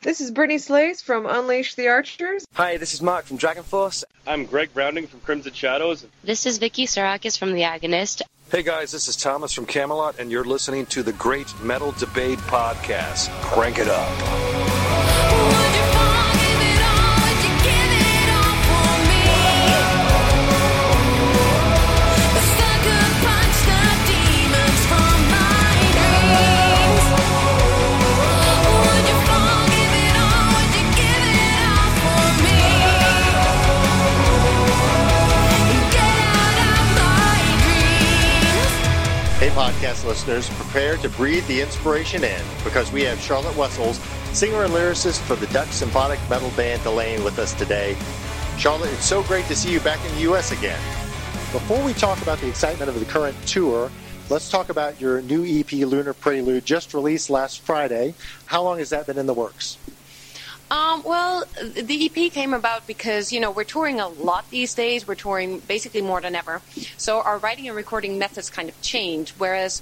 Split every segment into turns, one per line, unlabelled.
This is Brittney Slayes from Unleash the Archers.
Hi, this is Mark from Dragon Force.
I'm Greg Browning from Crimson Shadows.
This is Vicky Psarakis from The Agonist.
Hey guys, this is Thomas from Kamelot, and you're listening to the Great Metal Debate Podcast. Crank it up.
Podcast listeners, prepare to breathe the inspiration in because we have Charlotte Wessels, singer and lyricist for the Dutch symphonic metal band Delain, with us today. Charlotte, it's so great to see you back in the U.S. again. Before we talk about the excitement of the current tour, let's talk about your new EP, Lunar Prelude, just released last Friday. How long has that been in the works?
Um, well, the EP came about because, you know, we're touring a lot these days. We're touring basically more than ever. So our writing and recording methods kind of changed. Whereas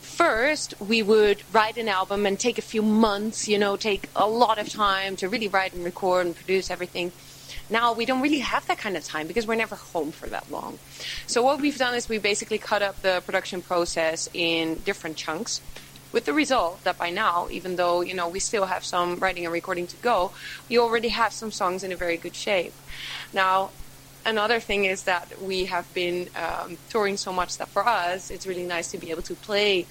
first we would write an album and take a few months, you know, take a lot of time to really write and record and produce everything. Now we don't really have that kind of time because we're never home for that long. So what we've done is we basically cut up the production process in different chunks with the result that by now, even though you know we still have some writing and recording to go, we already have some songs in a very good shape. Now, another thing is that we have been um, touring so much that for us, it's really nice to be able to play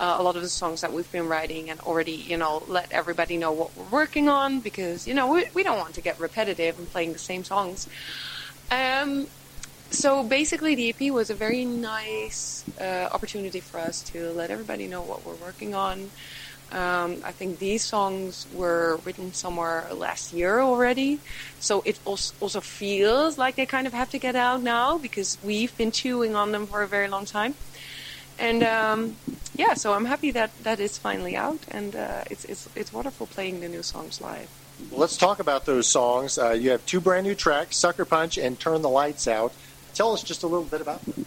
uh, a lot of the songs that we've been writing and already, you know, let everybody know what we're working on because you know we, we don't want to get repetitive and playing the same songs. Um, so basically, the EP was a very nice uh, opportunity for us to let everybody know what we're working on. Um, I think these songs were written somewhere last year already, so it also feels like they kind of have to get out now because we've been chewing on them for a very long time. And um, yeah, so I'm happy that that is finally out, and uh, it's it's it's wonderful playing the new songs live.
Let's talk about those songs. Uh, you have two brand new tracks, Sucker Punch and Turn the Lights Out. Tell us just a little bit about those.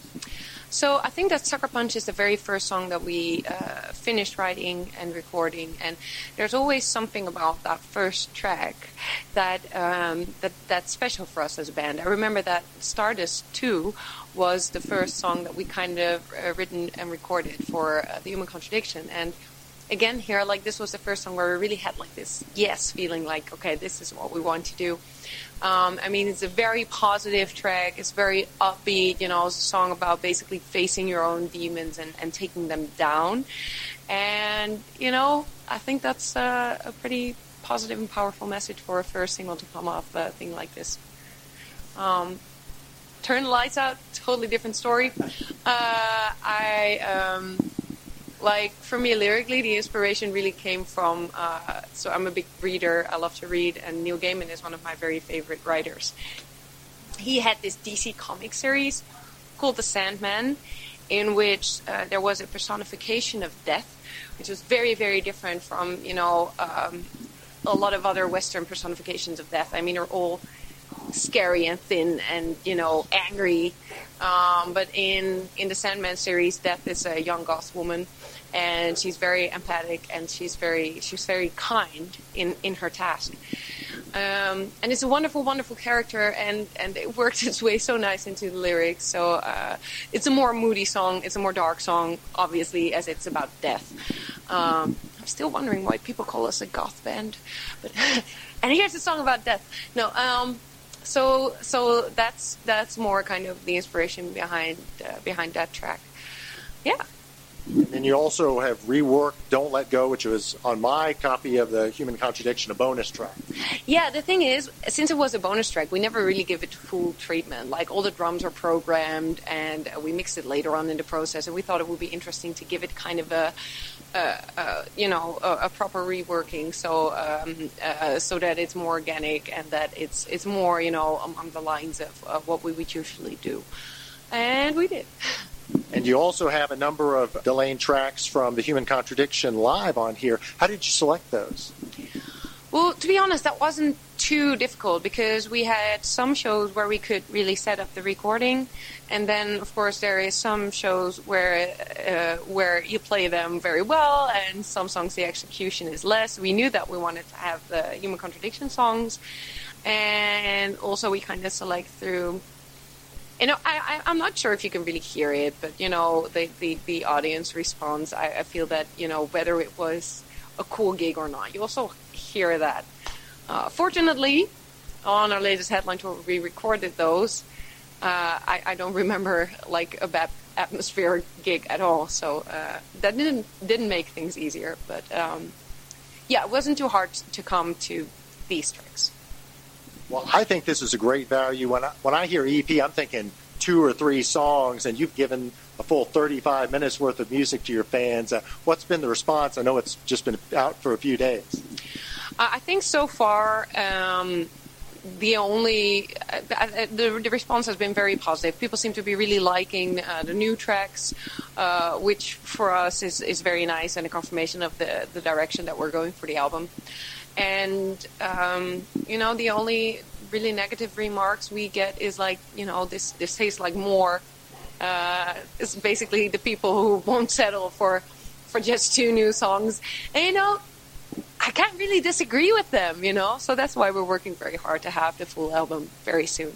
So I think that Sucker Punch is the very first song that we uh, finished writing and recording, and there's always something about that first track that um, that that's special for us as a band. I remember that Stardust Two was the first song that we kind of uh, written and recorded for uh, the Human Contradiction, and again here like this was the first song where we really had like this yes feeling like okay this is what we want to do. Um, i mean it's a very positive track. It's very upbeat you know it's a song about basically facing your own demons and, and taking them down. And you know i think that's uh, a pretty positive and powerful message for a first single to come off a thing like this. Um, turn the lights out totally different story. Uh, i um, like for me lyrically the inspiration really came from uh, so i'm a big reader. I love to read and neil gaiman is one of my very favorite writers. He had this dc comic series called the sandman in which uh, there was a personification of death which was very very different from you know um, a lot of other western personifications of death. I mean they're all scary and thin and you know angry. Um, but in in the sandman series death is a young goth woman and she's very empathic and she's very she's very kind in in her task. Um, and it's a wonderful wonderful character and and it works its way so nice into the lyrics. So uh, it's a more moody song it's a more dark song obviously as it's about death. Um, i'm still wondering why people call us a goth band but and here's a song about death. No um, so so that's that's more kind of the inspiration behind uh, behind that track yeah
and you also have reworked Don't Let Go, which was on my copy of the Human Contradiction, a bonus track.
Yeah, the thing is, since it was a bonus track, we never really give it full treatment. Like, all the drums are programmed, and we mixed it later on in the process, and we thought it would be interesting to give it kind of a. Uh, uh, you know, a, a, proper reworking, so um, uh, so that it's more organic and that it's it's more, you know, along the lines of, of what we would usually do, and we did.
And you also have a number of Delain tracks from the Human Contradiction live on here. How did you select those?
Well, to be honest, that wasn't too difficult because we had some shows where we could really set up the recording, and then of course there is some shows where uh, where you play them very well, and some songs the execution is less. We knew that we wanted to have the human contradiction songs, and also we kind of select through. You know, I, I, I'm not sure if you can really hear it, but you know, the, the, the audience response. I, I feel that you know whether it was a cool gig or not, you also hear that. Uh, fortunately, on our latest headline tour, we recorded those. Uh, I, I don't remember like a bad atmosphere gig at all, so uh, that didn't didn't make things easier. But um, yeah, it wasn't too hard to come to these tracks.
Well, I think this is a great value. When I, when I hear EP, I'm thinking two or three songs, and you've given a full 35 minutes worth of music to your fans. Uh, what's been the response? I know it's just been out for a few days.
I think so far. Um, the only uh, uh, the, the response has been very positive. People seem to be really liking uh, the new tracks, uh, which for us is, is very nice and a confirmation of the the direction that we're going for the album. And um, you know, the only really negative remarks we get is like, you know, this this tastes like more. Uh, it's basically the people who won't settle for for just two new songs. And you know, I can't really disagree with them, you know. So that's why we're working very hard to have the full album very soon.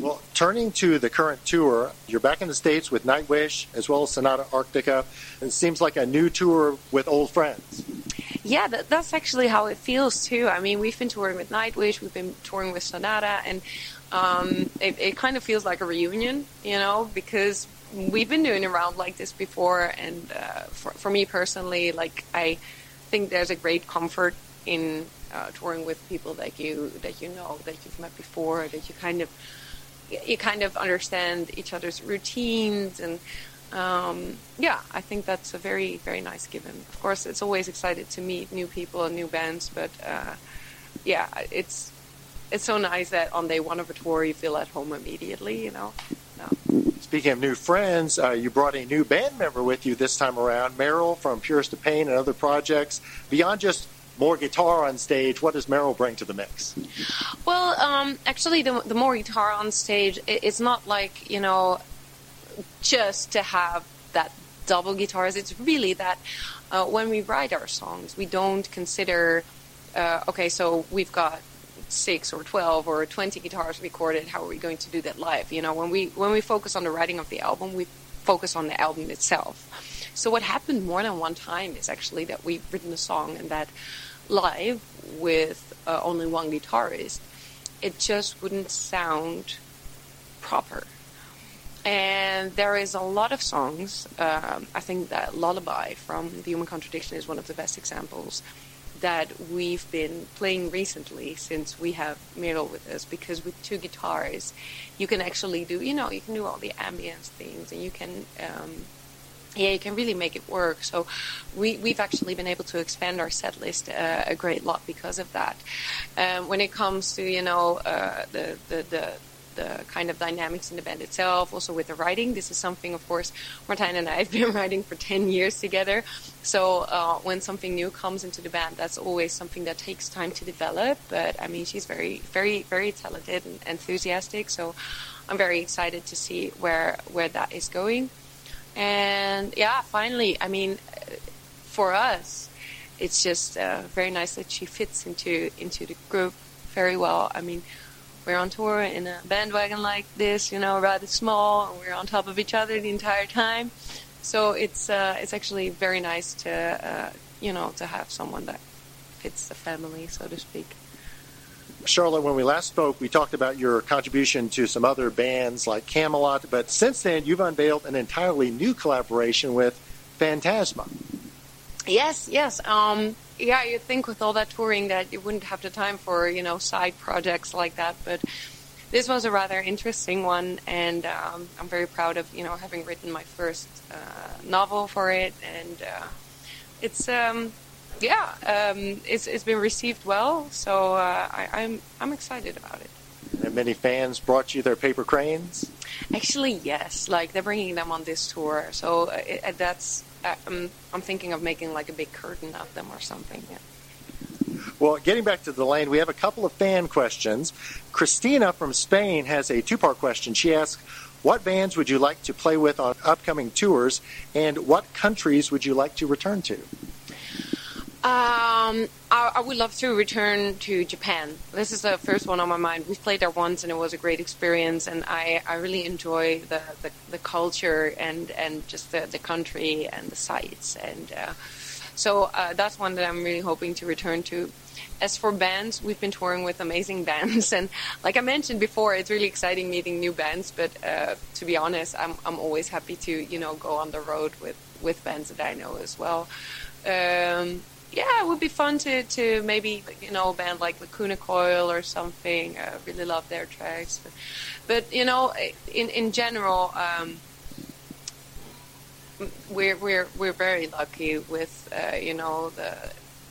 Well, turning to the current tour, you're back in the States with Nightwish as well as Sonata Arctica. And it seems like a new tour with old friends.
Yeah, that, that's actually how it feels too. I mean, we've been touring with Nightwish, we've been touring with Sonata, and um, it, it kind of feels like a reunion, you know, because we've been doing around like this before. And uh, for, for me personally, like, I think there's a great comfort in uh, touring with people that you that you know that you've met before that you kind of you kind of understand each other's routines and um, yeah I think that's a very very nice given. Of course it's always excited to meet new people and new bands but uh, yeah it's it's so nice that on day one of a tour you feel at home immediately you know
Speaking of new friends, uh, you brought a new band member with you this time around, Merel from Purest of Pain and other projects. Beyond just more guitar on stage, what does Merel bring to the mix?
Well, um, actually, the, the more guitar on stage, it, it's not like, you know, just to have that double guitars. It's really that uh, when we write our songs, we don't consider, uh, okay, so we've got six or 12 or 20 guitars recorded how are we going to do that live? You know when we when we focus on the writing of the album we focus on the album itself. So what happened more than one time is actually that we've written a song and that live with uh, only one guitarist it just wouldn't sound proper. And there is a lot of songs um, i think that lullaby from the human contradiction is one of the best examples that we've been playing recently since we have Merel with us because with two guitars you can actually do you know you can do all the ambience things and you can um, yeah you can really make it work. So we, we've actually been able to expand our set list uh, a great lot because of that. Um, when it comes to you know uh, the, the, the the kind of dynamics in the band itself, also with the writing. This is something, of course, Martijn and I have been writing for 10 years together. So uh, when something new comes into the band, that's always something that takes time to develop. But I mean, she's very, very, very talented and enthusiastic. So I'm very excited to see where where that is going. And yeah, finally, I mean, for us, it's just uh, very nice that she fits into into the group very well. I mean, we're on tour in a bandwagon like this, you know, rather small, and we're on top of each other the entire time. So it's uh, it's actually very nice to uh, you know to have someone that fits the family, so to speak.
Charlotte, when we last spoke, we talked about your contribution to some other bands like Kamelot, but since then you've unveiled an entirely new collaboration with Phantasma.
Yes, yes. Um, yeah, you'd think with all that touring that you wouldn't have the time for you know side projects like that, but this was a rather interesting one, and um, I'm very proud of you know having written my first uh, novel for it, and uh, it's um, yeah, um, it's it's been received well, so uh, I, I'm I'm excited about it.
And many fans brought you their paper cranes.
Actually, yes. Like they're bringing them on this tour, so uh, it, that's. I'm, I'm thinking of making like a big curtain of them or something. Yeah.
Well, getting back to Delain, we have a couple of fan questions. Christina from Spain has a two part question. She asks, What bands would you like to play with on upcoming tours, and what countries would you like to return to?
Um, I, I, would love to return to Japan. This is the first one on my mind. We've played there once, and it was a great experience. And I, I really enjoy the, the, the culture and, and just the, the country and the sights. And uh, so uh, that's one that I'm really hoping to return to. As for bands, we've been touring with amazing bands, and like I mentioned before, it's really exciting meeting new bands. But uh, to be honest, I'm I'm always happy to you know go on the road with with bands that I know as well. Um, yeah, it would be fun to, to maybe you know a band like Lacuna Coil or something. I really love their tracks, but, but you know, in in general, um, we're we're we're very lucky with uh, you know the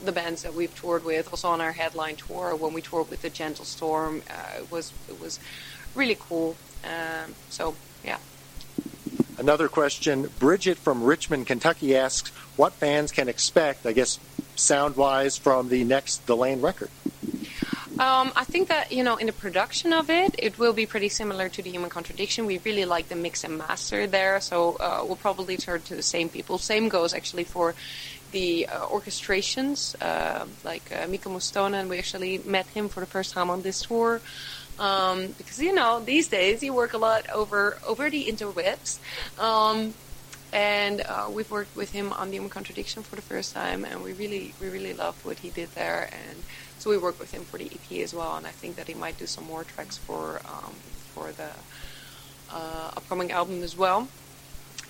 the bands that we've toured with. Also on our headline tour, when we toured with the Gentle Storm, uh, it was it was really cool. Um, so yeah.
Another question. Bridget from Richmond, Kentucky asks, what fans can expect, I guess, sound wise, from the next Delain record?
Um, I think that you know in the production of it, it will be pretty similar to the Human Contradiction. We really like the mix and master there, so uh, we'll probably turn to the same people. Same goes actually for the uh, orchestrations, uh, like uh, Mikko Mustonen. We actually met him for the first time on this tour. Um, because you know these days you work a lot over over the interwebs, um, and uh, we've worked with him on the Human Contradiction for the first time, and we really we really loved what he did there, and so we worked with him for the EP as well, and I think that he might do some more tracks for um, for the uh, upcoming album as well.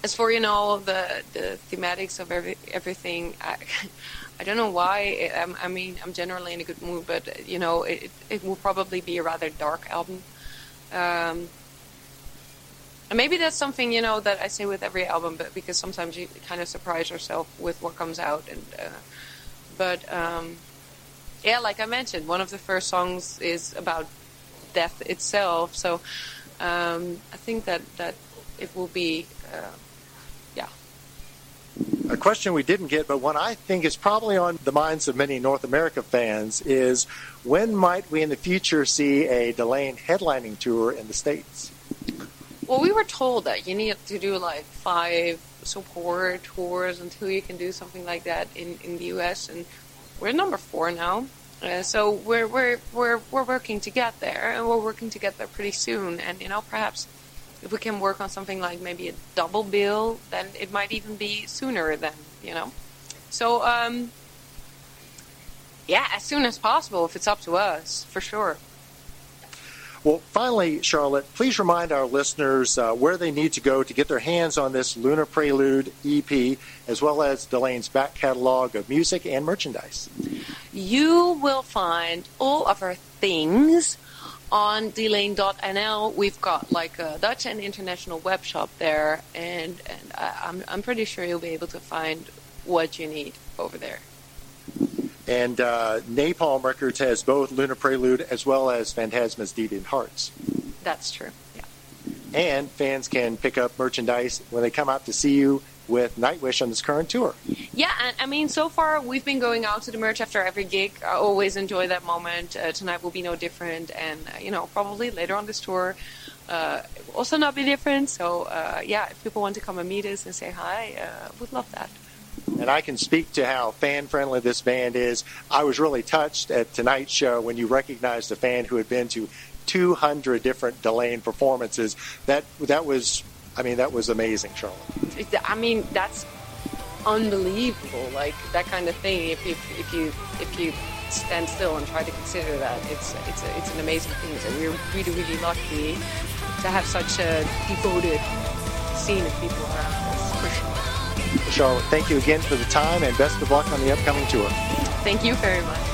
As for you know the the thematics of every, everything, I, I don't know why. I, I mean, I'm generally in a good mood, but you know, it it will probably be a rather dark album. Um, and maybe that's something you know that I say with every album, but because sometimes you kind of surprise yourself with what comes out. And uh, but um, yeah, like I mentioned, one of the first songs is about death itself. So um, I think that that it will be. Uh, yeah.
a question we didn't get, but one I think is probably on the minds of many North America fans is when might we in the future see a Delain headlining tour in the States?
Well, we were told that you need to do like five support tours until you can do something like that in, in the US, and we're number four now. Uh, so we're, we're, we're, we're working to get there, and we're working to get there pretty soon. And, you know, perhaps if we can work on something like maybe a double bill, then it might even be sooner than you know. So um, yeah, as soon as possible if it's up to us, for sure.
Well, finally, Charlotte, please remind our listeners uh, where they need to go to get their hands on this Lunar Prelude EP, as well as Delain's back catalog of music and merchandise.
You will find all of our things on delain.nl. we've got like a Dutch and international web shop there, and, and I, I'm, I'm pretty sure you'll be able to find what you need over there.
And uh, Napalm Records has both Lunar Prelude as well as Phantasma's Deviant Hearts.
That's true, yeah.
And fans can pick up merchandise when they come out to see you with Nightwish on this current tour.
Yeah, and I mean, so far we've been going out to the merch after every gig. I always enjoy that moment. Uh, tonight will be no different, and uh, you know, probably later on this tour. Uh, will also not be different. So uh, yeah, if people want to come and meet us and say hi, uh, would love that.
And I can speak to how fan friendly this band is. I was really touched at tonight's show when you recognized a fan who had been to 200 different Delain performances. That that was I mean, that was amazing, Charlotte.
I mean, that's unbelievable. Like that kind of thing. If, if, if you if you stand still and try to consider that, it's it's a, it's an amazing thing. So we're really really lucky to have such a devoted scene of people around us. For sure.
Charlotte, thank you again for the time and best of luck on the upcoming tour.
Thank you very much.